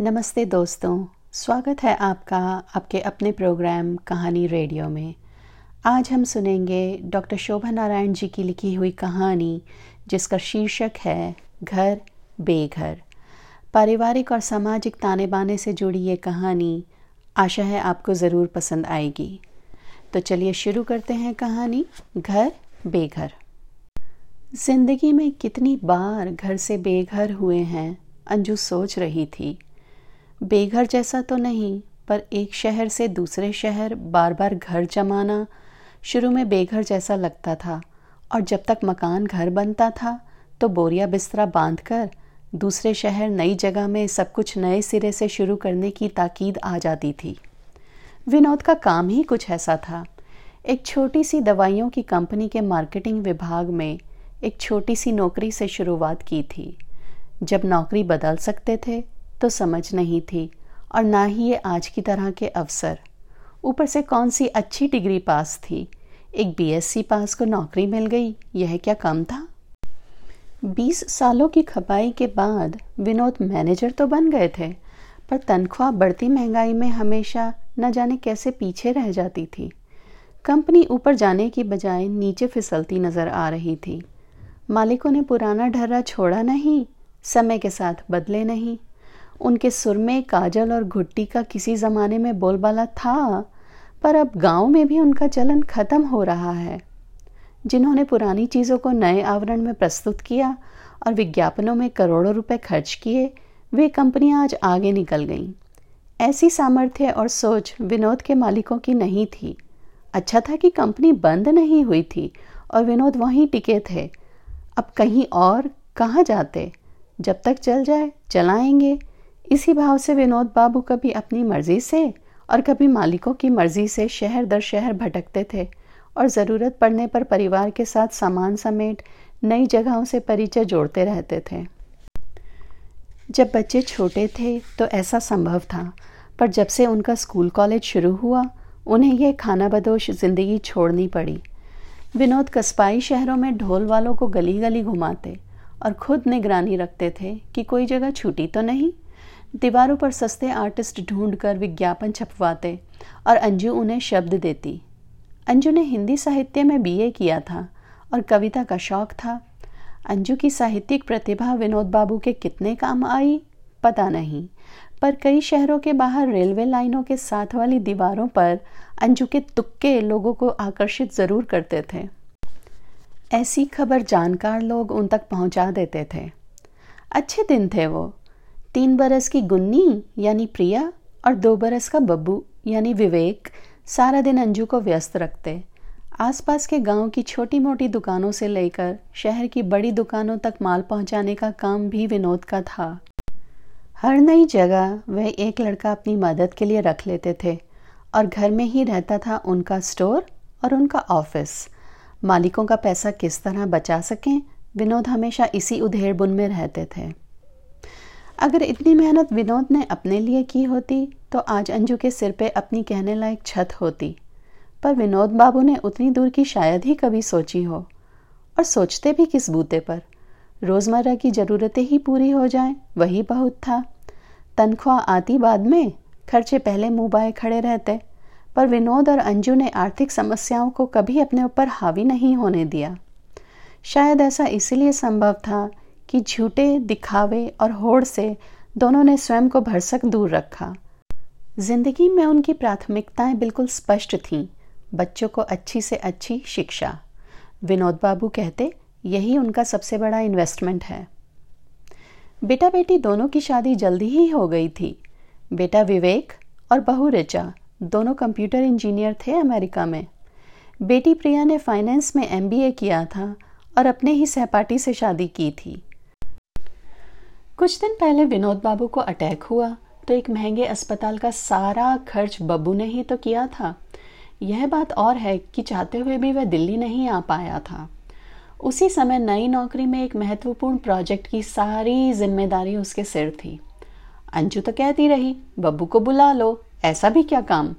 नमस्ते दोस्तों, स्वागत है आपका आपके अपने प्रोग्राम कहानी रेडियो में। आज हम सुनेंगे डॉक्टर शोभा नारायण जी की लिखी हुई कहानी, जिसका शीर्षक है, घर बेघर। पारिवारिक और सामाजिक ताने बाने से जुड़ी ये कहानी आशा है आपको ज़रूर पसंद आएगी। तो चलिए शुरू करते हैं कहानी, घर बेघर। ज़िंदगी में कितनी बार घर से बेघर हुए हैं, अंजू सोच रही थी। बेघर जैसा तो नहीं, पर एक शहर से दूसरे शहर बार बार घर जमाना शुरू में बेघर जैसा लगता था। और जब तक मकान घर बनता था तो बोरिया बिस्तरा बांधकर दूसरे शहर नई जगह में सब कुछ नए सिरे से शुरू करने की ताकीद आ जाती थी। विनोद का काम ही कुछ ऐसा था। एक छोटी सी दवाइयों की कंपनी के मार्केटिंग विभाग में एक छोटी सी नौकरी से शुरुआत की थी। जब नौकरी बदल सकते थे तो समझ नहीं थी और ना ही ये आज की तरह के अवसर। ऊपर से कौन सी अच्छी डिग्री पास थी? एक बीएससी पास को नौकरी मिल गई? यह क्या कम था? बीस सालों की खपाई के बाद विनोद मैनेजर तो बन गए थे, पर तनख्वाह बढ़ती महँगाई में हमेशा न जाने कैसे पीछे रह जाती थी। कंपनी ऊपर जाने की बजाय नीचे फिसलती नज़र आ रही थी। मालिकों ने पुराना ढर्रा छोड़ा नहीं, समय के साथ बदले नहीं। उनके सुर में काजल और घुट्टी का किसी ज़माने में बोलबाला था, पर अब गाँव में भी उनका चलन खत्म हो रहा है। जिन्होंने पुरानी चीज़ों को नए आवरण में प्रस्तुत किया और विज्ञापनों में करोड़ों रुपए खर्च किए, वे कंपनियाँ आज आगे निकल गईं। ऐसी सामर्थ्य और सोच विनोद के मालिकों की नहीं थी। अच्छा था कि कंपनी बंद नहीं हुई थी और विनोद वहीं टिके थे। अब कहीं और कहाँ जाते? जब तक चल जाए, चलाएँगे। इसी भाव से विनोद बाबू कभी अपनी मर्ज़ी से और कभी मालिकों की मर्ज़ी से शहर दर शहर भटकते थे और ज़रूरत पड़ने पर परिवार के साथ सामान समेट नई जगहों से परिचय जोड़ते रहते थे। जब बच्चे छोटे थे तो ऐसा संभव था, पर जब से उनका स्कूल कॉलेज शुरू हुआ, उन्हें यह खाना बदोश ज़िंदगी छोड़नी पड़ी। विनोद कस्बाई शहरों में ढोल वालों को गली गली घुमाते और खुद निगरानी रखते थे कि कोई जगह छूटी तो नहीं। दीवारों पर सस्ते आर्टिस्ट ढूंढकर विज्ञापन छपवाते और अंजू उन्हें शब्द देती। अंजू ने हिंदी साहित्य में बीए किया था और कविता का शौक था। अंजू की साहित्यिक प्रतिभा विनोद बाबू के कितने काम आई? पता नहीं। पर कई शहरों के बाहर रेलवे लाइनों के साथ वाली दीवारों पर अंजू के तुक्के लोगों को आकर्षित ज़रूर करते थे। ऐसी खबर जानकार लोग उन तक पहुँचा देते थे। अच्छे दिन थे वो। तीन बरस की गुन्नी, यानी प्रिया, और दो बरस का बब्बू, यानी विवेक, सारा दिन अंजू को व्यस्त रखते। आसपास के गाँव की छोटी मोटी दुकानों से लेकर शहर की बड़ी दुकानों तक माल पहुँचाने का काम भी विनोद का था। हर नई जगह वह एक लड़का अपनी मदद के लिए रख लेते थे, और घर में ही रहता था उनका स्टोर और उनका ऑफ़िस। मालिकों का पैसा किस तरह बचा सकें, विनोद हमेशा इसी उधेड़ बुन में रहते थे। अगर इतनी मेहनत विनोद ने अपने लिए की होती तो आज अंजू के सिर पे अपनी कहने लायक छत होती। पर विनोद बाबू ने उतनी दूर की शायद ही कभी सोची हो, और सोचते भी किस बूते पर। रोज़मर्रा की ज़रूरतें ही पूरी हो जाएँ, वही बहुत था। तनख्वाह आती बाद में, खर्चे पहले मुँह बाए खड़े रहते, पर विनोद और अंजू ने आर्थिक समस्याओं को कभी अपने ऊपर हावी नहीं होने दिया। शायद ऐसा इसीलिए संभव था कि झूठे, दिखावे और होड़ से दोनों ने स्वयं को भरसक दूर रखा। ज़िंदगी में उनकी प्राथमिकताएँ बिल्कुल स्पष्ट थीं, बच्चों को अच्छी से अच्छी शिक्षा। विनोद बाबू कहते, यही उनका सबसे बड़ा इन्वेस्टमेंट है। बेटा बेटी दोनों की शादी जल्दी ही हो गई थी। बेटा विवेक और बहू ऋचा, दोनों कंप्यूटर इंजीनियर थे अमेरिका में। बेटी प्रिया ने फाइनेंस में एमबीए किया था और अपने ही सहपाठी से शादी की थी। कुछ दिन पहले विनोद बाबू को अटैक हुआ तो एक महँगे अस्पताल का सारा खर्च बब्बू ने ही तो किया था। यह बात और है कि चाहते हुए भी वह दिल्ली नहीं आ पाया था। उसी समय नई नौकरी में एक महत्वपूर्ण प्रोजेक्ट की सारी ज़िम्मेदारी उसके सिर थी। अंजू तो कहती रही, बब्बू को बुला लो, ऐसा भी क्या काम?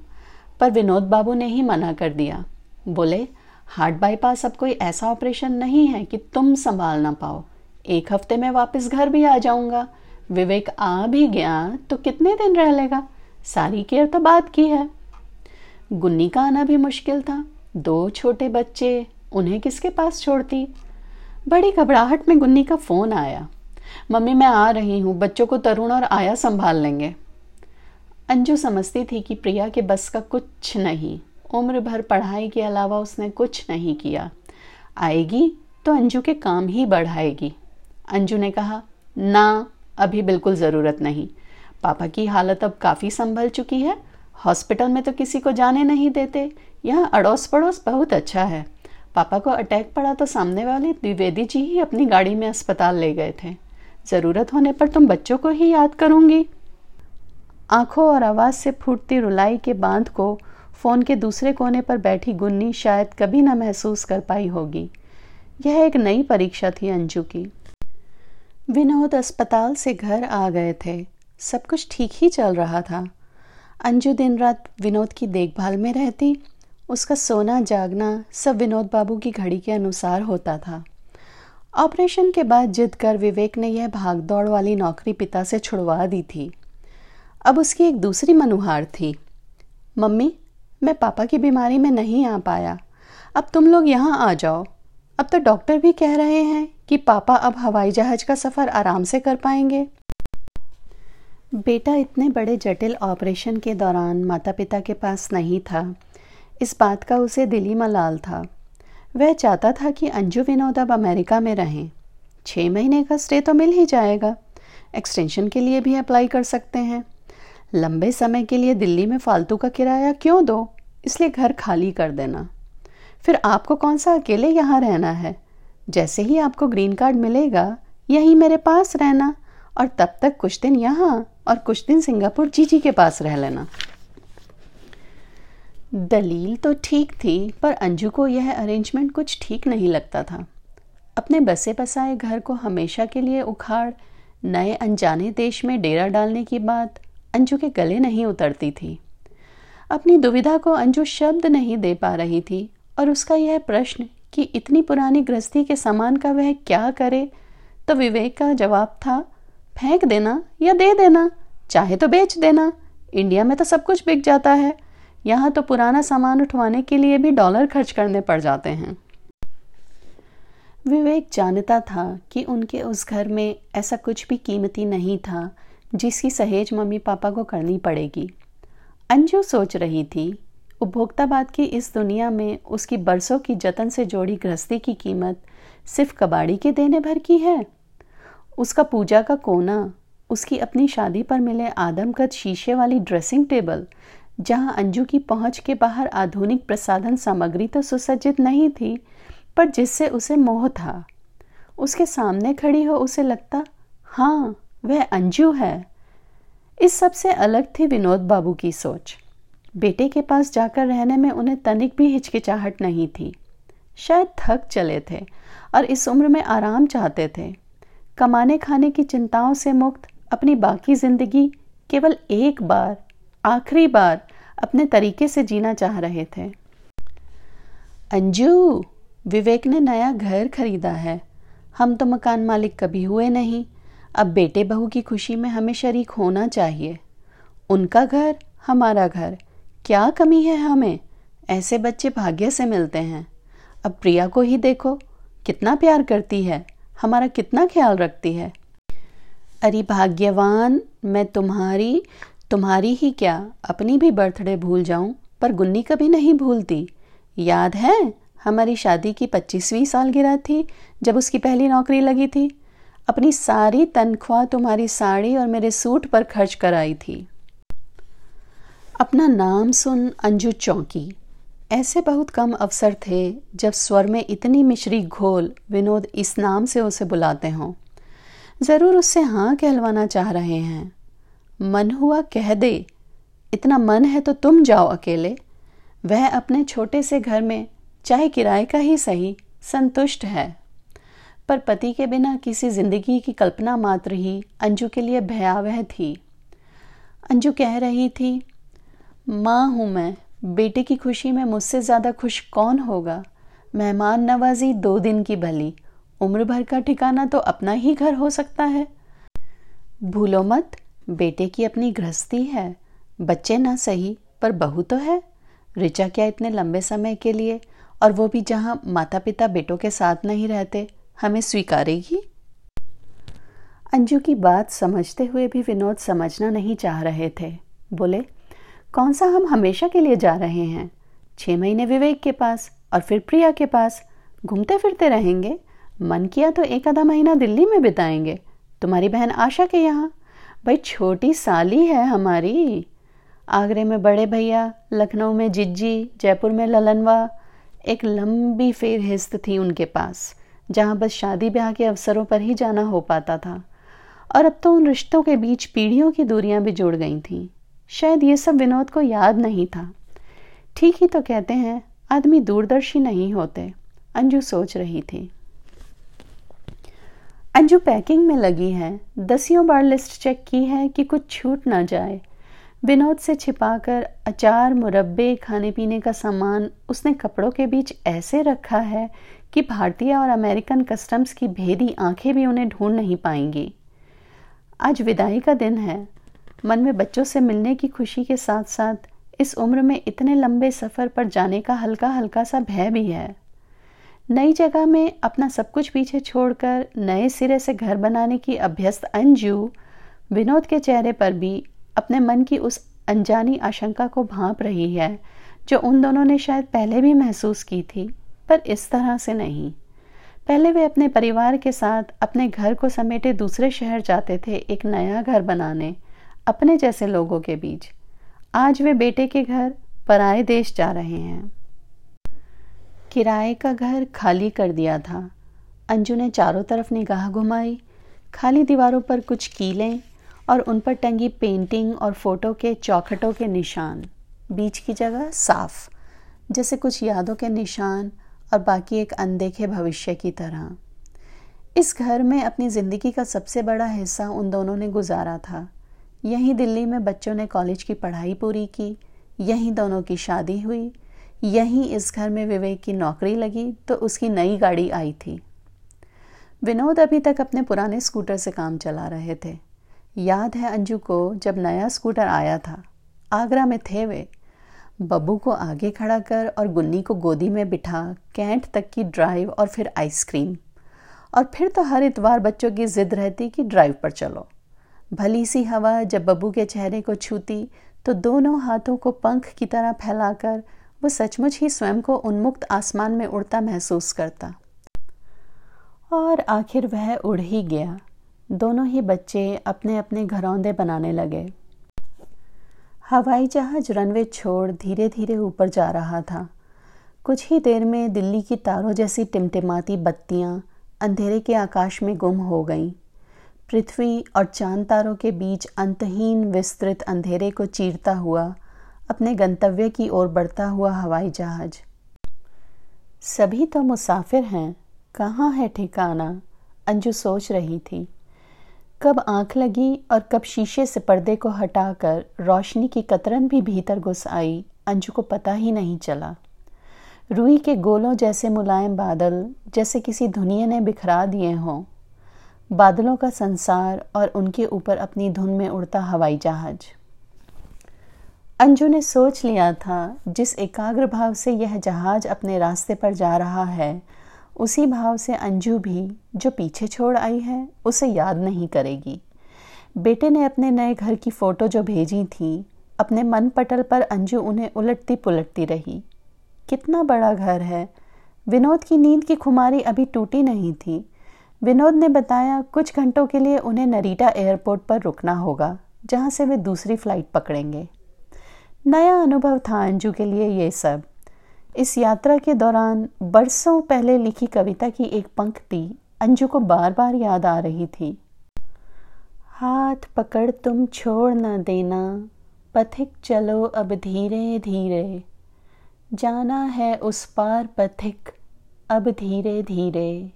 पर विनोद बाबू ने ही मना कर दिया। बोले, हार्ट बाईपास अब कोई ऐसा ऑपरेशन नहीं है कि तुम संभाल ना पाओ। एक हफ़्ते में वापस घर भी आ जाऊँगा। विवेक आ भी गया तो कितने दिन रह लेगा? सारी केयर तो बात की है। गुन्नी का आना भी मुश्किल था। दो छोटे बच्चे उन्हें किसके पास छोड़ती? बड़ी घबराहट में गुन्नी का फ़ोन आया। मम्मी, मैं आ रही हूँ। बच्चों को तरुण और आया संभाल लेंगे। अंजू समझती थी कि प्रिया के बस का कुछ नहीं। उम्र भर पढ़ाई के अलावा उसने कुछ नहीं किया। आएगी तो अंजू के काम ही बढ़ाएगी। अंजू ने कहा, ना, अभी बिल्कुल ज़रूरत नहीं। पापा की हालत अब काफ़ी संभल चुकी है। हॉस्पिटल में तो किसी को जाने नहीं देते। यहाँ अड़ोस पड़ोस बहुत अच्छा है। पापा को अटैक पड़ा तो सामने वाले द्विवेदी जी ही अपनी गाड़ी में अस्पताल ले गए थे। ज़रूरत होने पर तुम बच्चों को ही याद करूँगी। आँखों और आवाज़ से फूटती रुलाई के बाँध को फ़ोन के दूसरे कोने पर बैठी गुन्नी शायद कभी ना महसूस कर पाई होगी। यह एक नई परीक्षा थी अंजू की। विनोद अस्पताल से घर आ गए थे। सब कुछ ठीक ही चल रहा था। अंजू दिन रात विनोद की देखभाल में रहती, उसका सोना जागना सब विनोद बाबू की घड़ी के अनुसार होता था। ऑपरेशन के बाद जिद कर विवेक ने यह भागदौड़ वाली नौकरी पिता से छुड़वा दी थी। अब उसकी एक दूसरी मनुहार थी। मम्मी, मैं पापा की बीमारी में नहीं आ पाया। अब तुम लोग यहाँ आ जाओ। अब तो डॉक्टर भी कह रहे हैं कि पापा अब हवाई जहाज़ का सफ़र आराम से कर पाएँगे। बेटा इतने बड़े जटिल ऑपरेशन के दौरान माता पिता के पास नहीं था। इस बात का उसे दिली मलाल था। वह चाहता था कि अंजू विनोद अब अमेरिका में रहें। छः महीने का स्टे तो मिल ही जाएगा। एक्सटेंशन के लिए भी अप्लाई कर सकते हैं। लंबे समय के लिए दिल्ली में फालतू का किराया क्यों दो? इसलिए घर खाली कर देना। फिर आपको कौन सा अकेले यहाँ रहना है? जैसे ही आपको ग्रीन कार्ड मिलेगा, यहीं मेरे पास रहना और तब तक कुछ दिन यहाँ और कुछ दिन सिंगापुर जीजी के पास रह लेना। दलील तो ठीक थी, पर अंजू को यह अरेंजमेंट कुछ ठीक नहीं लगता था। अपने बसे बसाए घर को हमेशा के लिए उखाड़, नए अनजाने देश में डेरा डालने की बात अंजू के गले नहीं उतरती थी। अपनी दुविधा को अंजू शब्द नहीं दे पा रही थी और उसका यह प्रश्न कि इतनी पुरानी गृहस्थी के सामान का वह क्या करे? तो विवेक का जवाब था, फेंक देना या दे देना, चाहे तो बेच देना। इंडिया में तो सब कुछ बिक जाता है। यहाँ तो पुराना सामान उठवाने के लिए भी डॉलर खर्च करने पड़ जाते हैं। विवेक जानता था कि उनके उस घर में ऐसा कुछ भी कीमती नहीं था, जिसकी सहेज मम्मी पापा को करनी पड़ेगी। अंजू सोच रही थी उपभोक्तावाद की इस दुनिया में उसकी बरसों की जतन से जोड़ी गृहस्थी की कीमत सिर्फ़ कबाड़ी के देने भर की है। उसका पूजा का कोना, उसकी अपनी शादी पर मिले आदमकद शीशे वाली ड्रेसिंग टेबल जहाँ अंजू की पहुँच के बाहर आधुनिक प्रसाधन सामग्री तो सुसज्जित नहीं थी, पर जिससे उसे मोह था। उसके सामने खड़ी हो उसे लगता हाँ वह अंजू है। इस सबसे अलग थी विनोद बाबू की सोच। बेटे के पास जाकर रहने में उन्हें तनिक भी हिचकिचाहट नहीं थी। शायद थक चले थे और इस उम्र में आराम चाहते थे। कमाने खाने की चिंताओं से मुक्त अपनी बाकी ज़िंदगी केवल एक बार, आखिरी बार अपने तरीके से जीना चाह रहे थे। अंजू, विवेक ने नया घर खरीदा है। हम तो मकान मालिक कभी हुए नहीं। अब बेटे बहू की खुशी में हमें शरीक होना चाहिए। उनका घर, हमारा घर क्या कमी है हमें? ऐसे बच्चे भाग्य से मिलते हैं। अब प्रिया को ही देखो, कितना प्यार करती है, हमारा कितना ख्याल रखती है। अरे भाग्यवान, मैं तुम्हारी तुम्हारी ही क्या, अपनी भी बर्थडे भूल जाऊँ, पर गुन्नी कभी नहीं भूलती। याद है, हमारी शादी की पच्चीसवीं सालगिरह थी, जब उसकी पहली नौकरी लगी थी। अपनी सारी तनख्वाह तुम्हारी साड़ी और मेरे सूट पर खर्च कराई थी। अपना नाम सुन अंजू चौंकी। ऐसे बहुत कम अवसर थे जब स्वर में इतनी मिश्री घोल विनोद इस नाम से उसे बुलाते हों। ज़रूर उससे हाँ कहलवाना चाह रहे हैं। मन हुआ कह दे, इतना मन है तो तुम जाओ अकेले। वह अपने छोटे से घर में चाहे किराए का ही सही, संतुष्ट है। पर पति के बिना किसी ज़िंदगी की कल्पना मात्र ही अंजू के लिए भयावह थी। अंजू कह रही थी माँ हूँ मैं। बेटे की खुशी में मुझसे ज़्यादा खुश कौन होगा? मेहमान नवाजी दो दिन की भली। उम्र भर का ठिकाना तो अपना ही घर हो सकता है। भूलो मत, बेटे की अपनी गृहस्थी है। बच्चे ना सही, पर बहू तो है। रिचा क्या इतने लंबे समय के लिए? और वो भी जहाँ माता पिता बेटों के साथ नहीं रहते, हमें स्वीकारेगी? अंजू की बात समझते हुए भी विनोद समझना नहीं चाह रहे थे। बोले कौन सा हम हमेशा के लिए जा रहे हैं? छह महीने विवेक के पास और फिर प्रिया के पास। घूमते फिरते रहेंगे। मन किया तो एक आधा महीना दिल्ली में बिताएँगे। तुम्हारी बहन आशा के यहाँ? भाई, छोटी साली है हमारी। आगरे में बड़े भैया, लखनऊ में जिज्जी, जयपुर में ललनवा। एक लंबी फेर हिस्त थी उनके पास, जहाँ बस शादी ब्याह के अवसरों पर ही जाना हो पाता था। और अब तो उन रिश्तों के बीच पीढ़ियों की दूरियाँ भी जुड़ गई थीं। शायद ये सब विनोद को याद नहीं था। ठीक ही तो कहते हैं, आदमी दूरदर्शी नहीं होते, अंजू सोच रही थी। अंजू पैकिंग में लगी है, दसियों बार लिस्ट चेक की है कि कुछ छूट ना जाए। विनोद से छिपाकर अचार, मुरब्बे खाने पीने का सामान, उसने कपड़ों के बीच ऐसे रखा है कि भारतीय और अमेरिकन कस्टम्स की भेदी आँखें भी उन्हें ढूंढ नहीं पाएँगी। आज विदाई का दिन है मन में बच्चों से मिलने की खुशी के साथ साथ इस उम्र में इतने लंबे सफ़र पर जाने का हल्का हल्का सा भय भी है। नई जगह में अपना सब कुछ पीछे छोड़कर नए सिरे से घर बनाने की अभ्यस्त अंजू विनोद के चेहरे पर भी अपने मन की उस अनजानी आशंका को भांप रही है, जो उन दोनों ने शायद पहले भी महसूस की थी, पर इस तरह से नहीं। पहले वे अपने परिवार के साथ अपने घर को समेटे दूसरे शहर जाते थे एक नया घर बनाने। अपने जैसे लोगों के बीच। आज वे बेटे के घर, पराए देश जा रहे हैं। किराए का घर खाली कर दिया था। अंजू ने चारों तरफ़ निगाह घुमाई। खाली दीवारों पर कुछ कीलें और उन पर टंगी पेंटिंग और फ़ोटो के चौखटों के निशान। बीच की जगह साफ़, जैसे कुछ यादों के निशान और बाकी एक अनदेखे भविष्य की तरह। इस घर में अपनी ज़िंदगी का सबसे बड़ा हिस्सा उन दोनों ने गुजारा था। यहीं दिल्ली में बच्चों ने कॉलेज की पढ़ाई पूरी की, यहीं दोनों की शादी हुई, यहीं इस घर में विवेक की नौकरी लगी तो उसकी नई गाड़ी आई थी। विनोद अभी तक अपने पुराने स्कूटर से काम चला रहे थे। याद है अंजू को जब नया स्कूटर आया था। आगरा में थे वे। बब्बू को आगे खड़ा कर और गुन्नी को गोदी में बिठा, कैंट तक की ड्राइव और फिर आइसक्रीम। और फिर तो हर इतवार बच्चों की जिद रहती कि ड्राइव पर चलो। भली सी हवा जब बब्बू के चेहरे को छूती तो दोनों हाथों को पंख की तरह फैलाकर वो सचमुच ही स्वयं को उन्मुक्त आसमान में उड़ता महसूस करता। और आखिर वह उड़ ही गया। दोनों ही बच्चे अपने अपने घरौंदे बनाने लगे। हवाई जहाज़ रनवे छोड़ धीरे धीरे ऊपर जा रहा था। कुछ ही देर में दिल्ली की तारों जैसी टिमटिमाती बत्तियाँ अंधेरे के आकाश में गुम हो गईं। पृथ्वी और चाँद तारों के बीच अंतहीन विस्तृत अंधेरे को चीरता हुआ, अपने गंतव्य की ओर बढ़ता हुआ हवाई जहाज़। सभी तो मुसाफिर हैं, कहाँ है ठिकाना? अंजू सोच रही थी। कब आँख लगी और कब शीशे से पर्दे को हटाकर रोशनी की कतरन भी भीतर घुस आई, अंजू को पता ही नहीं चला। रुई के गोलों जैसे मुलायम बादल, जैसे किसी धुनिया ने बिखरा दिए हों। बादलों का संसार और उनके ऊपर अपनी धुन में उड़ता हवाई जहाज़। अंजू ने सोच लिया था, जिस एकाग्र भाव से यह जहाज़ अपने रास्ते पर जा रहा है, उसी भाव से अंजू भी जो पीछे छोड़ आई है, उसे याद नहीं करेगी। बेटे ने अपने नए घर की फ़ोटो जो भेजी थी, अपने मन पटल पर अंजू उन्हें उलटती पुलटती रही। कितना बड़ा घर है। विनोद की नींद की खुमारी अभी टूटी नहीं थी। विनोद ने बताया, कुछ घंटों के लिए उन्हें नरीटा एयरपोर्ट पर रुकना होगा, जहाँ से वे दूसरी फ़्लाइट पकड़ेंगे। नया अनुभव था अंजू के लिए ये सब। इस यात्रा के दौरान बरसों पहले लिखी कविता की एक पंक्ति अंजू को बार बार याद आ रही थी। हाथ पकड़ तुम छोड़ न देना, पथिक चलो अब धीरे धीरे जाना है उस पार पथिक, अब धीरे धीरे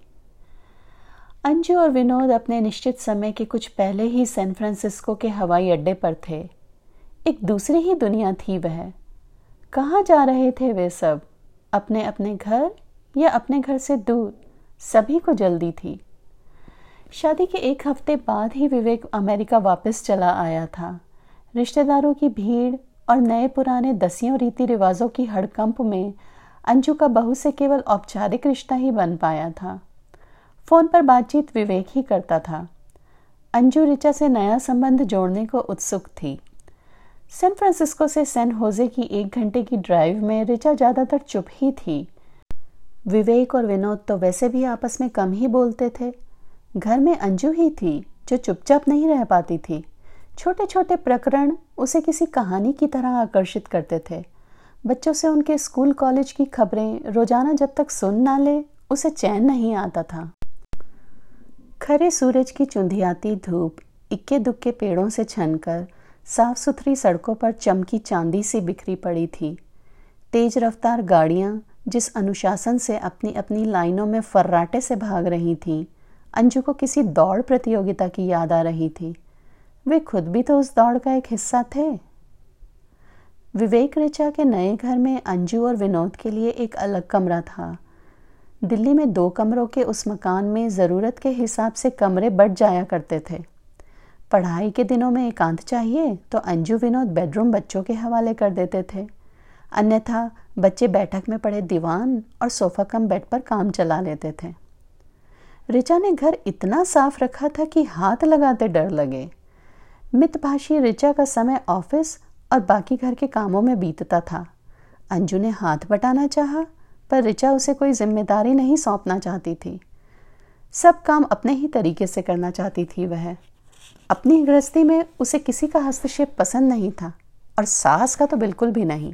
अंजू और विनोद अपने निश्चित समय के कुछ पहले ही सैन फ्रांसिस्को के हवाई अड्डे पर थे। एक दूसरी ही दुनिया थी वह। कहाँ जा रहे थे वे सब? अपने अपने घर या अपने घर से दूर? सभी को जल्दी थी। शादी के एक हफ़्ते बाद ही विवेक अमेरिका वापस चला आया था। रिश्तेदारों की भीड़ और नए पुराने दसियों रीति रिवाजों की हड़कंप में अंजू का बहू से केवल औपचारिक रिश्ता ही बन पाया था। फ़ोन पर बातचीत विवेक ही करता था। अंजू रिचा से नया संबंध जोड़ने को उत्सुक थी। सैन फ्रांसिस्को से सैन होजे की एक घंटे की ड्राइव में रिचा ज़्यादातर चुप ही थी। विवेक और विनोद तो वैसे भी आपस में कम ही बोलते थे। घर में अंजू ही थी, जो चुपचाप नहीं रह पाती थी। छोटे छोटे प्रकरण उसे किसी कहानी की तरह आकर्षित करते थे। बच्चों से उनके स्कूल कॉलेज की खबरें रोज़ाना जब तक सुन ना ले, उसे चैन नहीं आता था। खरे सूरज की चुंधियाती धूप इक्के दुक्के पेड़ों से छनकर साफ़ सुथरी सड़कों पर चमकी चांदी सी बिखरी पड़ी थी। तेज रफ्तार गाड़ियाँ, जिस अनुशासन से अपनी अपनी लाइनों में फर्राटे से भाग रही थीं, अंजू को किसी दौड़ प्रतियोगिता की याद आ रही थी। वे खुद भी तो उस दौड़ का एक हिस्सा थे। विवेक ऋचा के नए घर में अंजू और विनोद के लिए एक अलग कमरा था। दिल्ली में दो कमरों के उस मकान में ज़रूरत के हिसाब से कमरे बढ़ जाया करते थे। पढ़ाई के दिनों में एकांत चाहिए तो अंजू विनोद बेडरूम बच्चों के हवाले कर देते थे। अन्यथा बच्चे बैठक में पड़े दीवान और सोफा कम बेड पर काम चला लेते थे। रिचा ने घर इतना साफ़ रखा था कि हाथ लगाते डर लगे। मितभाषी रिचा का समय ऑफ़िस और बाकी घर के कामों में बीतता था। अंजू ने हाथ बटाना चाहा पर रिचा उसे कोई ज़िम्मेदारी नहीं सौंपना चाहती थी। सब काम अपने ही तरीके से करना चाहती थी वह। अपनी गृहस्थी में उसे किसी का हस्तक्षेप पसंद नहीं था, और सास का तो बिल्कुल भी नहीं।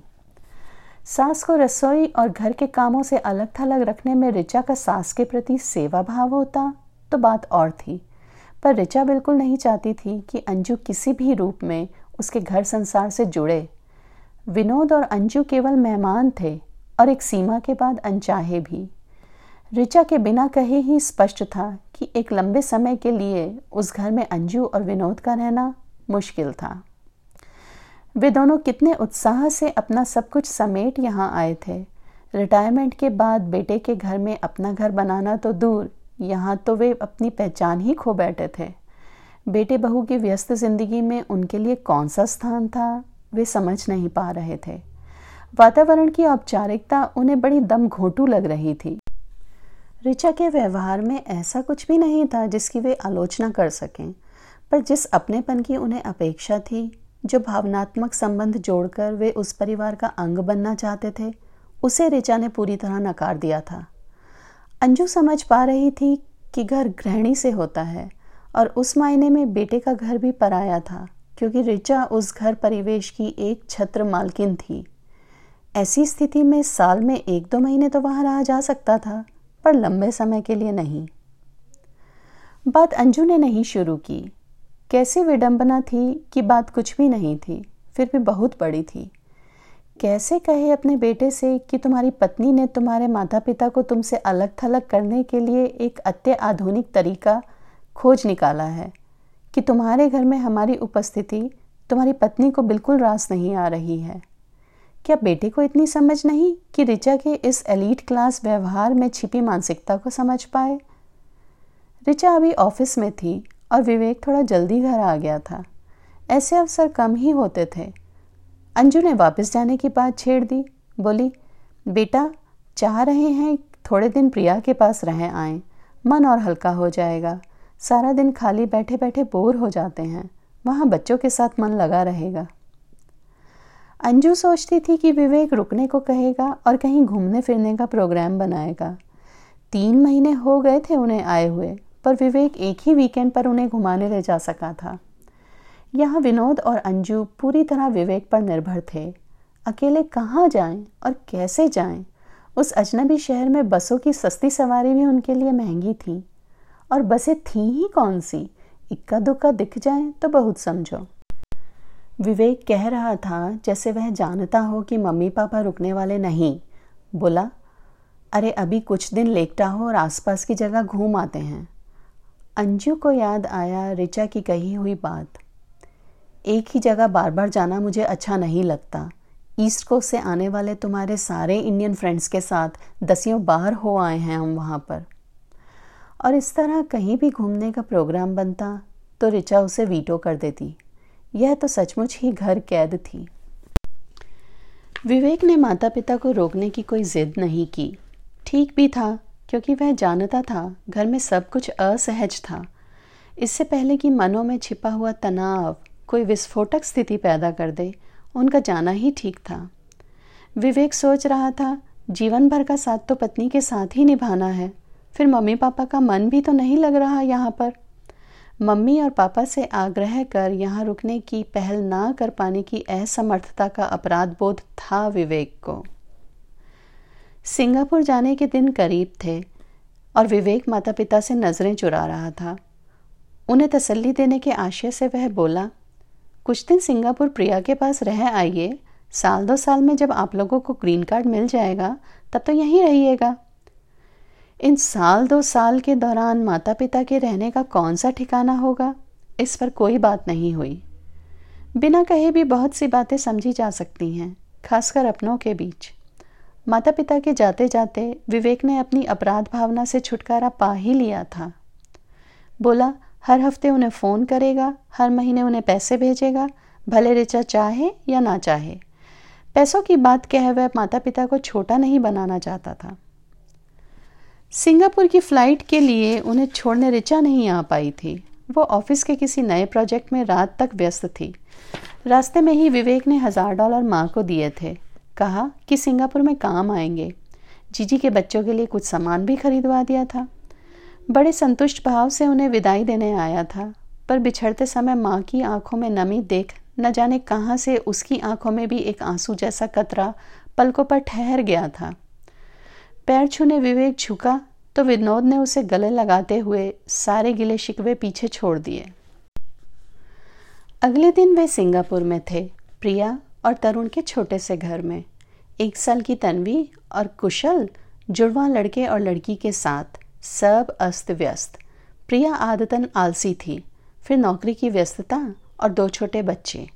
सास को रसोई और घर के कामों से अलग थलग रखने में रिचा का सास के प्रति सेवा भाव होता तो बात और थी। पर रिचा बिल्कुल नहीं चाहती थी कि अंजू किसी भी रूप में उसके घर संसार से जुड़े। विनोद और अंजू केवल मेहमान थे और एक सीमा के बाद अनचाहे भी। रिचा के बिना कहे ही स्पष्ट था कि एक लंबे समय के लिए उस घर में अंजू और विनोद का रहना मुश्किल था। वे दोनों कितने उत्साह से अपना सब कुछ समेट यहाँ आए थे। रिटायरमेंट के बाद बेटे के घर में अपना घर बनाना तो दूर, यहाँ तो वे अपनी पहचान ही खो बैठे थे। बेटे बहू की व्यस्त ज़िंदगी में उनके लिए कौन सा स्थान था, वे समझ नहीं पा रहे थे। वातावरण की औपचारिकता उन्हें बड़ी दम घोटू लग रही थी। ऋचा के व्यवहार में ऐसा कुछ भी नहीं था जिसकी वे आलोचना कर सकें, पर जिस अपनेपन की उन्हें अपेक्षा थी, जो भावनात्मक संबंध जोड़कर वे उस परिवार का अंग बनना चाहते थे, उसे ऋचा ने पूरी तरह नकार दिया था। अंजू समझ पा रही थी कि घर गृहिणी से होता है, और उस मायने में बेटे का घर भी पराया था, क्योंकि ऋचा उस घर परिवेश की एक छत्र मालकिन थी। ऐसी स्थिति में साल में एक दो महीने तो वहाँ रहा जा सकता था, पर लंबे समय के लिए नहीं। बात अंजू ने नहीं शुरू की। कैसी विडंबना थी कि बात कुछ भी नहीं थी, फिर भी बहुत बड़ी थी। कैसे कहे अपने बेटे से कि तुम्हारी पत्नी ने तुम्हारे माता पिता को तुमसे अलग थलग करने के लिए एक अत्य आधुनिक तरीका खोज निकाला है कि तुम्हारे घर में हमारी उपस्थिति तुम्हारी पत्नी को बिल्कुल रास नहीं आ रही है। क्या बेटे को इतनी समझ नहीं कि रिचा के इस एलीट क्लास व्यवहार में छिपी मानसिकता को समझ पाए। रिचा अभी ऑफ़िस में थी और विवेक थोड़ा जल्दी घर आ गया था। ऐसे अवसर कम ही होते थे। अंजू ने वापस जाने की बात छेड़ दी। बोली, बेटा, चाह रहे हैं थोड़े दिन प्रिया के पास रह आए। मन और हल्का हो जाएगा। सारा दिन खाली बैठे बैठे बोर हो जाते हैं। वहाँ बच्चों के साथ मन लगा रहेगा। अंजू सोचती थी कि विवेक रुकने को कहेगा और कहीं घूमने फिरने का प्रोग्राम बनाएगा। तीन महीने हो गए थे उन्हें आए हुए, पर विवेक एक ही वीकेंड पर उन्हें घुमाने ले जा सका था। यहाँ विनोद और अंजू पूरी तरह विवेक पर निर्भर थे। अकेले कहाँ जाएँ और कैसे जाएँ? उस अजनबी शहर में बसों की सस्ती सवारी भी उनके लिए महँगी थी। और बसें थी ही कौन सी? इक्का दुक्का दिख जाए तो बहुत समझो। विवेक कह रहा था, जैसे वह जानता हो कि मम्मी पापा रुकने वाले नहीं। बोला, अरे, अभी कुछ दिन लेकटा हो और आसपास की जगह घूम आते हैं अंजू को याद आया रिचा की कही हुई बात। एक ही जगह बार बार जाना मुझे अच्छा नहीं लगता। ईस्ट कोस्ट से आने वाले तुम्हारे सारे इंडियन फ्रेंड्स के साथ दसियों बाहर हो आए हैं हम वहाँ पर। और इस तरह कहीं भी घूमने का प्रोग्राम बनता तो रिचा उसे वीटो कर देती। यह तो सचमुच ही घर कैद थी। विवेक ने माता पिता को रोकने की कोई जिद नहीं की। ठीक भी था, क्योंकि वह जानता था, घर में सब कुछ असहज था। इससे पहले कि मनों में छिपा हुआ तनाव कोई विस्फोटक स्थिति पैदा कर दे, उनका जाना ही ठीक था। विवेक सोच रहा था, जीवन भर का साथ तो पत्नी के साथ ही निभाना है, फिर मम्मी पापा का मन भी तो नहीं लग रहा यहाँ पर। मम्मी और पापा से आग्रह कर यहाँ रुकने की पहल ना कर पाने की असमर्थता का अपराध बोध था विवेक को। सिंगापुर जाने के दिन करीब थे और विवेक माता पिता से नज़रें चुरा रहा था। उन्हें तसल्ली देने के आशय से वह बोला, कुछ दिन सिंगापुर प्रिया के पास रह आइए। साल दो साल में जब आप लोगों को ग्रीन कार्ड मिल जाएगा, तब तो यहीं रहिएगा। इन साल दो साल के दौरान माता पिता के रहने का कौन सा ठिकाना होगा? इस पर कोई बात नहीं हुई। बिना कहे भी बहुत सी बातें समझी जा सकती हैं, खासकर अपनों के बीच। माता पिता के जाते जाते विवेक ने अपनी अपराध भावना से छुटकारा पा ही लिया था। बोला, हर हफ़्ते उन्हें फ़ोन करेगा, हर महीने उन्हें पैसे भेजेगा, भले रिचा चाहे या ना चाहे। पैसों की बात कह वह माता पिता को छोटा नहीं बनाना चाहता था। सिंगापुर की फ़्लाइट के लिए उन्हें छोड़ने रिचा नहीं आ पाई थी। वो ऑफ़िस के किसी नए प्रोजेक्ट में रात तक व्यस्त थी। रास्ते में ही विवेक ने हज़ार डॉलर माँ को दिए थे। कहा कि सिंगापुर में काम आएँगे। जीजी के बच्चों के लिए कुछ सामान भी खरीदवा दिया था। बड़े संतुष्ट भाव से उन्हें विदाई देने आया था। पर बिछड़ते समय माँ की आँखों में नमी देख न जाने कहाँ से उसकी आँखों में भी एक आँसू जैसा कतरा पलकों पर ठहर गया था। पैर छूने विवेक झुका तो विनोद ने उसे गले लगाते हुए सारे गिले शिकवे पीछे छोड़ दिए। अगले दिन वे सिंगापुर में थे, प्रिया और तरुण के छोटे से घर में। एक साल की तन्वी और कुशल, जुड़वा लड़के और लड़की के साथ सब अस्त व्यस्त। प्रिया आदतन आलसी थी, फिर नौकरी की व्यस्तता और दो छोटे बच्चे।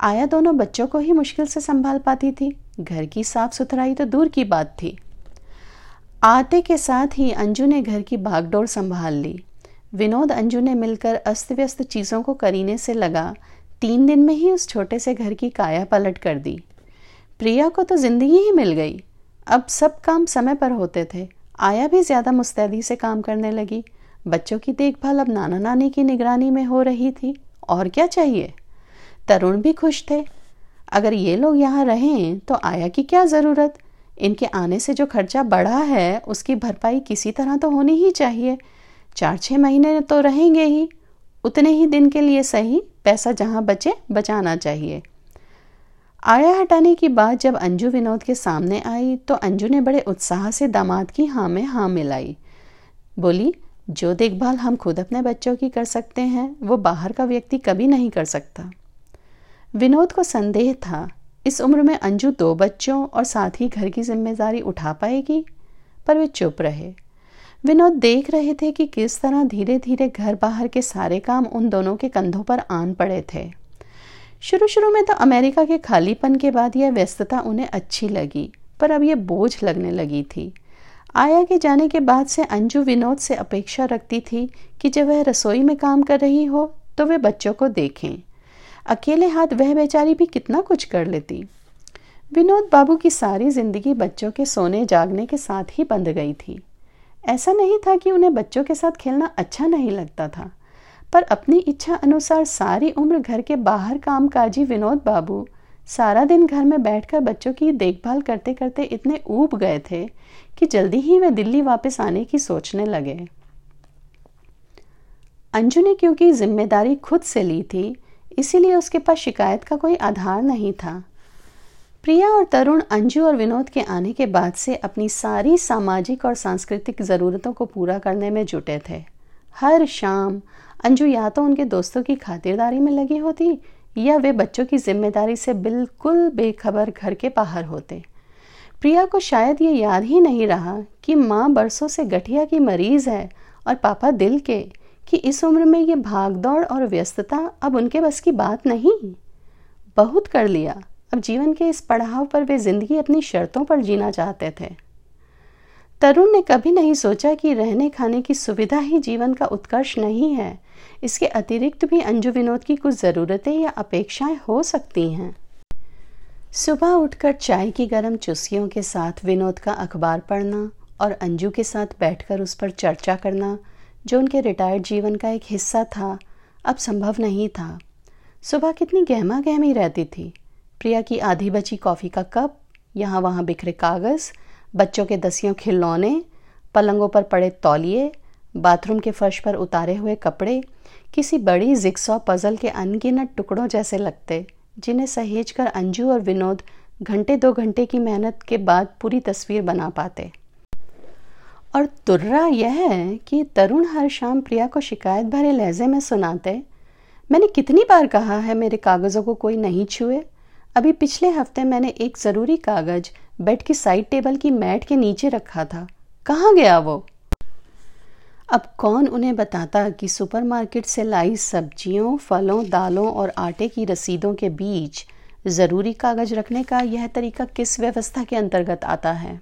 आया दोनों बच्चों को ही मुश्किल से संभाल पाती थी। घर की साफ़ सुथराई तो दूर की बात थी। आते के साथ ही अंजू ने घर की भागदौड़ संभाल ली। विनोद अंजू ने मिलकर अस्त व्यस्त चीज़ों को करीने से लगा। तीन दिन में ही उस छोटे से घर की काया पलट कर दी। प्रिया को तो ज़िंदगी ही मिल गई। अब सब काम समय पर होते थे। आया भी ज़्यादा मुस्तैदी से काम करने लगी। बच्चों की देखभाल अब नाना नानी की निगरानी में हो रही थी। और क्या चाहिए? तरुण भी खुश थे। अगर ये लोग यहाँ रहें तो आया की क्या ज़रूरत? इनके आने से जो खर्चा बढ़ा है, उसकी भरपाई किसी तरह तो होनी ही चाहिए। चार छः महीने तो रहेंगे ही। उतने ही दिन के लिए सही, पैसा जहाँ बचे, बचाना चाहिए। आया हटाने की बात जब अंजू विनोद के सामने आई तो अंजू ने बड़े उत्साह से दामाद की हाँ में हाँ मिलाई। बोली, जो देखभाल हम खुद अपने बच्चों की कर सकते हैं, वो बाहर का व्यक्ति कभी नहीं कर सकता। विनोद को संदेह था इस उम्र में अंजू दो बच्चों और साथ ही घर की ज़िम्मेदारी उठा पाएगी? पर वे चुप रहे। विनोद देख रहे थे कि किस तरह धीरे धीरे घर बाहर के सारे काम उन दोनों के कंधों पर आन पड़े थे। शुरू शुरू में तो अमेरिका के खालीपन के बाद यह व्यस्तता उन्हें अच्छी लगी, पर अब यह बोझ लगने लगी थी। आया के जाने के बाद से अंजू विनोद से अपेक्षा रखती थी कि जब वह रसोई में काम कर रही हो तो वे बच्चों को देखें। अकेले हाथ वह बेचारी भी कितना कुछ कर लेती। विनोद बाबू की सारी ज़िंदगी बच्चों के सोने जागने के साथ ही बंध गई थी। ऐसा नहीं था कि उन्हें बच्चों के साथ खेलना अच्छा नहीं लगता था, पर अपनी इच्छा अनुसार सारी उम्र घर के बाहर कामकाजी विनोद बाबू सारा दिन घर में बैठकर बच्चों की देखभाल करते करते इतने ऊब गए थे कि जल्दी ही वे दिल्ली वापस आने की सोचने लगे। अंजू ने क्योंकि ज़िम्मेदारी खुद से ली थी इसीलिए उसके पास शिकायत का कोई आधार नहीं था। प्रिया और तरुण अंजू और विनोद के आने के बाद से अपनी सारी सामाजिक और सांस्कृतिक ज़रूरतों को पूरा करने में जुटे थे। हर शाम अंजू या तो उनके दोस्तों की खातिरदारी में लगी होती या वे बच्चों की ज़िम्मेदारी से बिल्कुल बेखबर घर के बाहर होते। प्रिया को शायद ये याद ही नहीं रहा कि माँ बरसों से गठिया की मरीज़ है और पापा दिल के कि इस उम्र में ये भागदौड़ और व्यस्तता अब उनके बस की बात नहीं। बहुत कर लिया। अब जीवन के इस पड़ाव पर वे ज़िंदगी अपनी शर्तों पर जीना चाहते थे। तरुण ने कभी नहीं सोचा कि रहने खाने की सुविधा ही जीवन का उत्कर्ष नहीं है। इसके अतिरिक्त भी अंजू विनोद की कुछ ज़रूरतें या अपेक्षाएँ हो सकती हैं। सुबह उठकर चाय की गर्म चुस्कियों के साथ विनोद का अखबार पढ़ना और अंजू के साथ बैठकर उस पर चर्चा करना जो उनके रिटायर्ड जीवन का एक हिस्सा था, अब संभव नहीं था। सुबह कितनी गहमा गहमी रहती थी। प्रिया की आधी बची कॉफ़ी का कप, यहाँ वहाँ बिखरे कागज़, बच्चों के दसियों खिलौने, पलंगों पर पड़े तौलिए, बाथरूम के फर्श पर उतारे हुए कपड़े, किसी बड़ी जिक्सॉ पजल के अनगिनत टुकड़ों जैसे लगते, जिन्हें सहेज कर अंजू और विनोद घंटे दो घंटे की मेहनत के बाद पूरी तस्वीर बना पाते। और तुर्रा यह है कि तरुण हर शाम प्रिया को शिकायत भरे लहजे में सुनाते, मैंने कितनी बार कहा है मेरे कागज़ों को कोई नहीं छुए? अभी पिछले हफ़्ते मैंने एक ज़रूरी कागज़ बेड की साइड टेबल की मैट के नीचे रखा था। कहाँ गया वो? अब कौन उन्हें बताता कि सुपरमार्केट से लाई सब्जियों, फलों, दालों और आटे की रसीदों के बीच ज़रूरी कागज़ रखने का यह तरीका किस व्यवस्था के अंतर्गत आता है?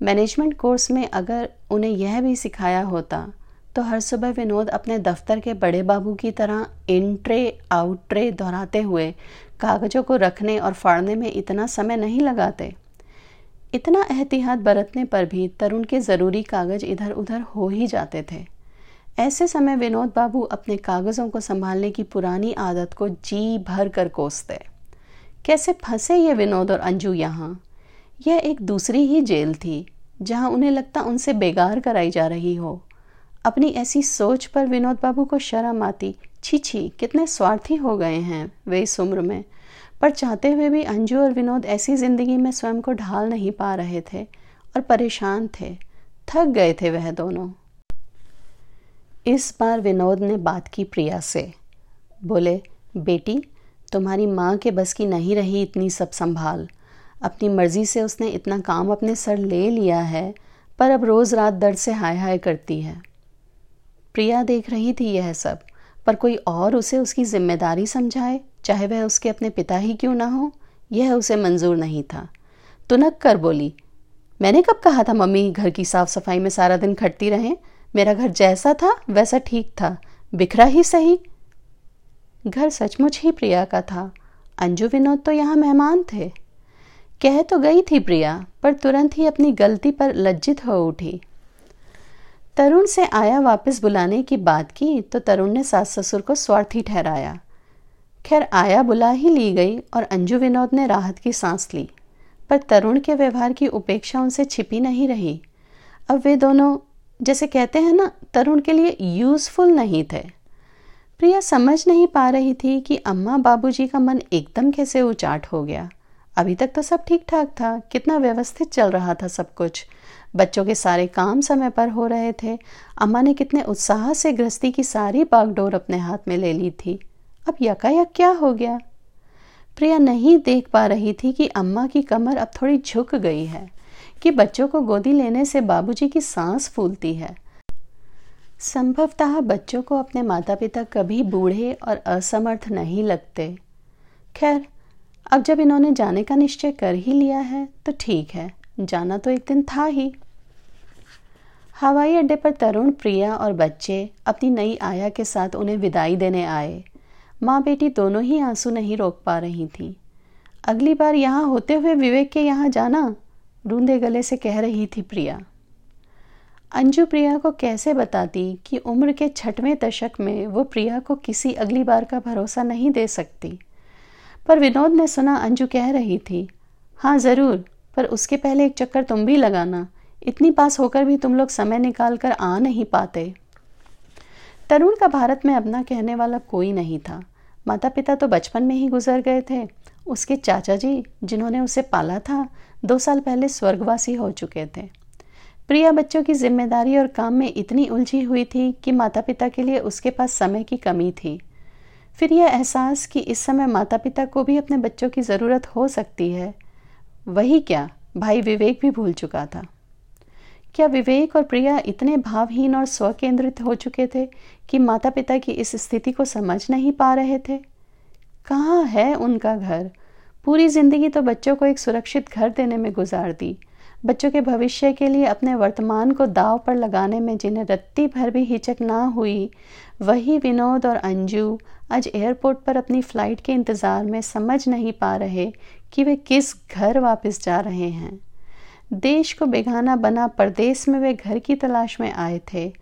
मैनेजमेंट कोर्स में अगर उन्हें यह भी सिखाया होता तो हर सुबह विनोद अपने दफ्तर के बड़े बाबू की तरह इन ट्रे आउट ट्रे दोहराते हुए कागज़ों को रखने और फाड़ने में इतना समय नहीं लगाते। इतना एहतियात बरतने पर भी तरुण के ज़रूरी कागज़ इधर उधर हो ही जाते थे। ऐसे समय विनोद बाबू अपने कागज़ों को संभालने की पुरानी आदत को जी भर कर कोसते। कैसे फंसे ये विनोद और अंजू यहाँ? यह एक दूसरी ही जेल थी, जहाँ उन्हें लगता उनसे बेगार कराई जा रही हो। अपनी ऐसी सोच पर विनोद बाबू को शर्म आती, छी छी, कितने स्वार्थी हो गए हैं वे इस उम्र में। पर चाहते हुए भी अंजू और विनोद ऐसी ज़िंदगी में स्वयं को ढाल नहीं पा रहे थे और परेशान थे। थक गए थे वह दोनों। इस बार विनोद ने बात की प्रिया से। बोले, बेटी, तुम्हारी माँ के बस की नहीं रही इतनी सब संभाल। अपनी मर्ज़ी से उसने इतना काम अपने सर ले लिया है, पर अब रोज़ रात दर्द से हाय हाय करती है। प्रिया देख रही थी यह सब, पर कोई और उसे उसकी ज़िम्मेदारी समझाए, चाहे वह उसके अपने पिता ही क्यों ना हो, यह उसे मंजूर नहीं था। तुनक कर बोली, मैंने कब कहा था मम्मी घर की साफ़ सफ़ाई में सारा दिन खटती रहें? मेरा घर जैसा था, वैसा ठीक था। बिखरा ही सही? घर सचमुच ही प्रिया का था। अंजू विनोद तो यहाँ मेहमान थे। कह तो गई थी प्रिया, पर तुरंत ही अपनी गलती पर लज्जित हो उठी। तरुण से आया वापस बुलाने की बात की तो तरुण ने सास ससुर को स्वार्थी ठहराया। खैर, आया बुला ही ली गई और अंजू विनोद ने राहत की सांस ली, पर तरुण के व्यवहार की उपेक्षा उनसे छिपी नहीं रही। अब वे दोनों, जैसे कहते हैं ना, तरुण के लिए यूजफुल नहीं थे। प्रिया समझ नहीं पा रही थी कि अम्मा बाबूजी का मन एकदम कैसे उचाट हो गया। अभी तक तो सब ठीक ठाक था। कितना व्यवस्थित चल रहा था सब कुछ। बच्चों के सारे काम समय पर हो रहे थे। अम्मा ने कितने उत्साह से गृहस्थी की सारी बागडोर अपने हाथ में ले ली थी। अब यकायक क्या हो गया? प्रिया नहीं देख पा रही थी कि अम्मा की कमर अब थोड़ी झुक गई है, कि बच्चों को गोदी लेने से बाबूजी की सांस फूलती है। संभवतः बच्चों को अपने माता पिता कभी बूढ़े और असमर्थ नहीं लगते। खैर अब जब इन्होंने जाने का निश्चय कर ही लिया है तो ठीक है, जाना तो एक दिन था ही। हवाई अड्डे पर तरुण प्रिया और बच्चे अपनी नई आया के साथ उन्हें विदाई देने आए। माँ बेटी दोनों ही आँसू नहीं रोक पा रही थी। अगली बार यहाँ होते हुए विवेक के यहाँ जाना रूंधे गले से कह रही थी प्रिया। अंजू प्रिया को कैसे बताती कि उम्र के छठवें दशक में वो प्रिया को किसी अगली बार का भरोसा नहीं दे सकती? पर विनोद ने सुना अंजू कह रही थी हाँ ज़रूर, पर उसके पहले एक चक्कर तुम भी लगाना। इतनी पास होकर भी तुम लोग समय निकाल कर आ नहीं पाते। तरुण का भारत में अपना कहने वाला कोई नहीं था। माता पिता तो बचपन में ही गुजर गए थे। उसके चाचा जी जिन्होंने उसे पाला था, दो साल पहले स्वर्गवासी हो चुके थे। प्रिया बच्चों की ज़िम्मेदारी और काम में इतनी उलझी हुई थी कि माता पिता के लिए उसके पास समय की कमी थी। फिर यह एहसास कि इस समय माता पिता को भी अपने बच्चों की ज़रूरत हो सकती है। वही क्या? भाई विवेक भी भूल चुका था। क्या विवेक और प्रिया इतने भावहीन और स्वकेंद्रित हो चुके थे कि माता पिता की इस स्थिति को समझ नहीं पा रहे थे? कहाँ है उनका घर? पूरी ज़िंदगी तो बच्चों को एक सुरक्षित घर देने में गुजार दी बच्चों के भविष्य के लिए अपने वर्तमान को दाव पर लगाने में जिन्हें रत्ती भर भी हिचक ना हुई वही विनोद और अंजू आज एयरपोर्ट पर अपनी फ़्लाइट के इंतज़ार में समझ नहीं पा रहे कि वे किस घर वापस जा रहे हैं। देश को बेगाना बना परदेश में वे घर की तलाश में आए थे।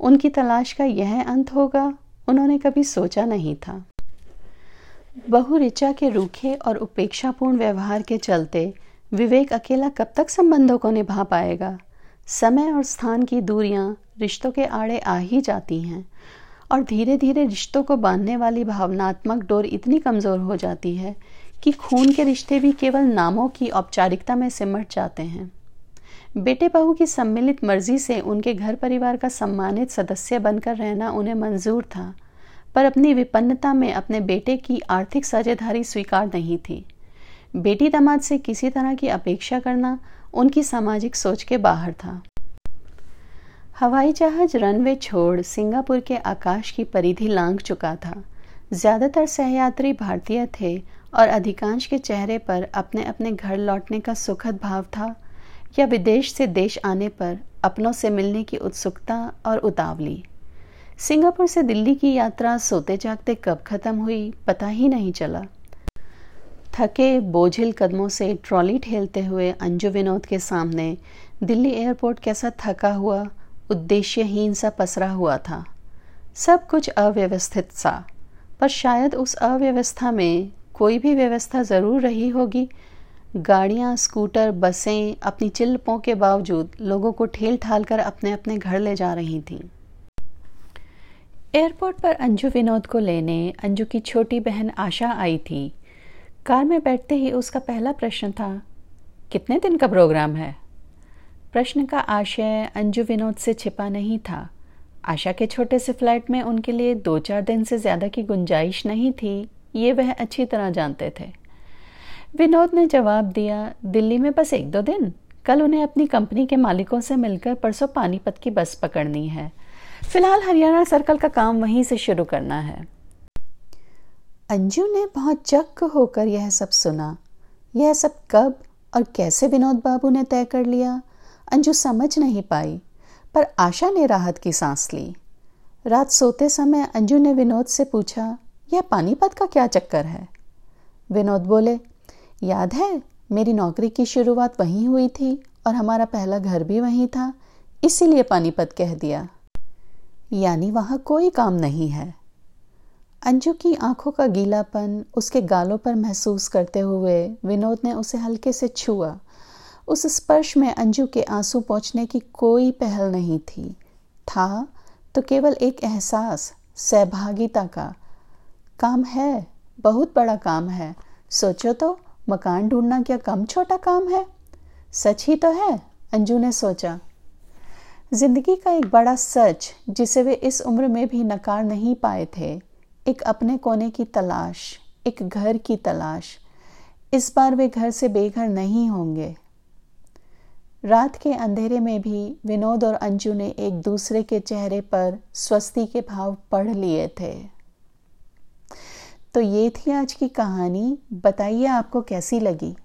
उनकी तलाश का यह अंत होगा, उन्होंने कभी सोचा नहीं था। बहु ऋचा के रूखे और उपेक्षापूर्ण व्यवहार के चलते विवेक अकेला कब तक संबंधों को निभा पाएगा? समय और स्थान की दूरियाँ रिश्तों के आड़े आ ही जाती हैं। और धीरे धीरे रिश्तों को बांधने वाली भावनात्मक डोर इतनी कमज़ोर हो जाती है कि खून के रिश्ते भी केवल नामों की औपचारिकता में सिमट जाते हैं। बेटे बहू की सम्मिलित मर्ज़ी से उनके घर परिवार का सम्मानित सदस्य बनकर रहना उन्हें मंजूर था, पर अपनी विपन्नता में अपने बेटे की आर्थिक साझेदारी स्वीकार नहीं थी। बेटी दामाद से किसी तरह की अपेक्षा करना उनकी सामाजिक सोच के बाहर था। हवाई जहाज़ रनवे छोड़ सिंगापुर के आकाश की परिधि लांघ चुका था। ज़्यादातर सहयात्री भारतीय थे और अधिकांश के चेहरे पर अपने अपने घर लौटने का सुखद भाव था या विदेश से देश आने पर अपनों से मिलने की उत्सुकता और उतावली। सिंगापुर से दिल्ली की यात्रा सोते जागते कब खत्म हुई, पता ही नहीं चला। थके, बोझिल कदमों से ट्रॉली ठेलते हुए अंजू विनोद के सामने दिल्ली एयरपोर्ट कैसा थका हुआ उद्देश्यहीन सा पसरा हुआ था। सब कुछ अव्यवस्थित सा, पर शायद उस अव्यवस्था में कोई भी व्यवस्था ज़रूर रही होगी। गाड़ियाँ, स्कूटर, बसें अपनी चिल्पों के बावजूद लोगों को ठेल ठाल कर अपने अपने घर ले जा रही थीं। एयरपोर्ट पर अंजू विनोद को लेने अंजू की छोटी बहन आशा आई थी। कार में बैठते ही उसका पहला प्रश्न था, कितने दिन का प्रोग्राम है? प्रश्न का आशय अंजू विनोद से छिपा नहीं था। आशा के छोटे से फ्लैट में उनके लिए दो चार दिन से ज़्यादा की गुंजाइश नहीं थी, ये वह अच्छी तरह जानते थे। विनोद ने जवाब दिया, दिल्ली में बस एक दो दिन? कल उन्हें अपनी कंपनी के मालिकों से मिलकर परसों पानीपत की बस पकड़नी है। फ़िलहाल हरियाणा सर्कल का काम वहीं से शुरू करना है। अंजू ने बहुत चक्क होकर यह सब सुना। यह सब कब और कैसे विनोद बाबू ने तय कर लिया? अंजू समझ नहीं पाई, पर आशा ने राहत की सांस ली। रात सोते समय अंजू ने विनोद से पूछा, यह पानीपत का क्या चक्कर है? विनोद बोले, याद है, मेरी नौकरी की शुरुआत वहीं हुई थी और हमारा पहला घर भी वहीं था, इसीलिए पानीपत कह दिया। यानी वहाँ कोई काम नहीं है। अंजू की आँखों का गीलापन उसके गालों पर महसूस करते हुए विनोद ने उसे हल्के से छुआ। उस स्पर्श में अंजू के आँसू पहुँचने की कोई पहल नहीं थी। था तो केवल एक एहसास, सहभागिता का। काम है, बहुत बड़ा काम है। सोचो तो मकान ढूंढना क्या कम छोटा काम है? सच ही तो है, अंजू ने सोचा। ज़िंदगी का एक बड़ा सच, जिसे वे इस उम्र में भी नकार नहीं पाए थे, एक अपने कोने की तलाश, एक घर की तलाश। इस बार वे घर से बेघर नहीं होंगे। रात के अंधेरे में भी विनोद और अंजू ने एक दूसरे के चेहरे पर स्वस्ति के भाव पढ़ लिए थे। तो ये थी आज की कहानी। बताइए आपको कैसी लगी?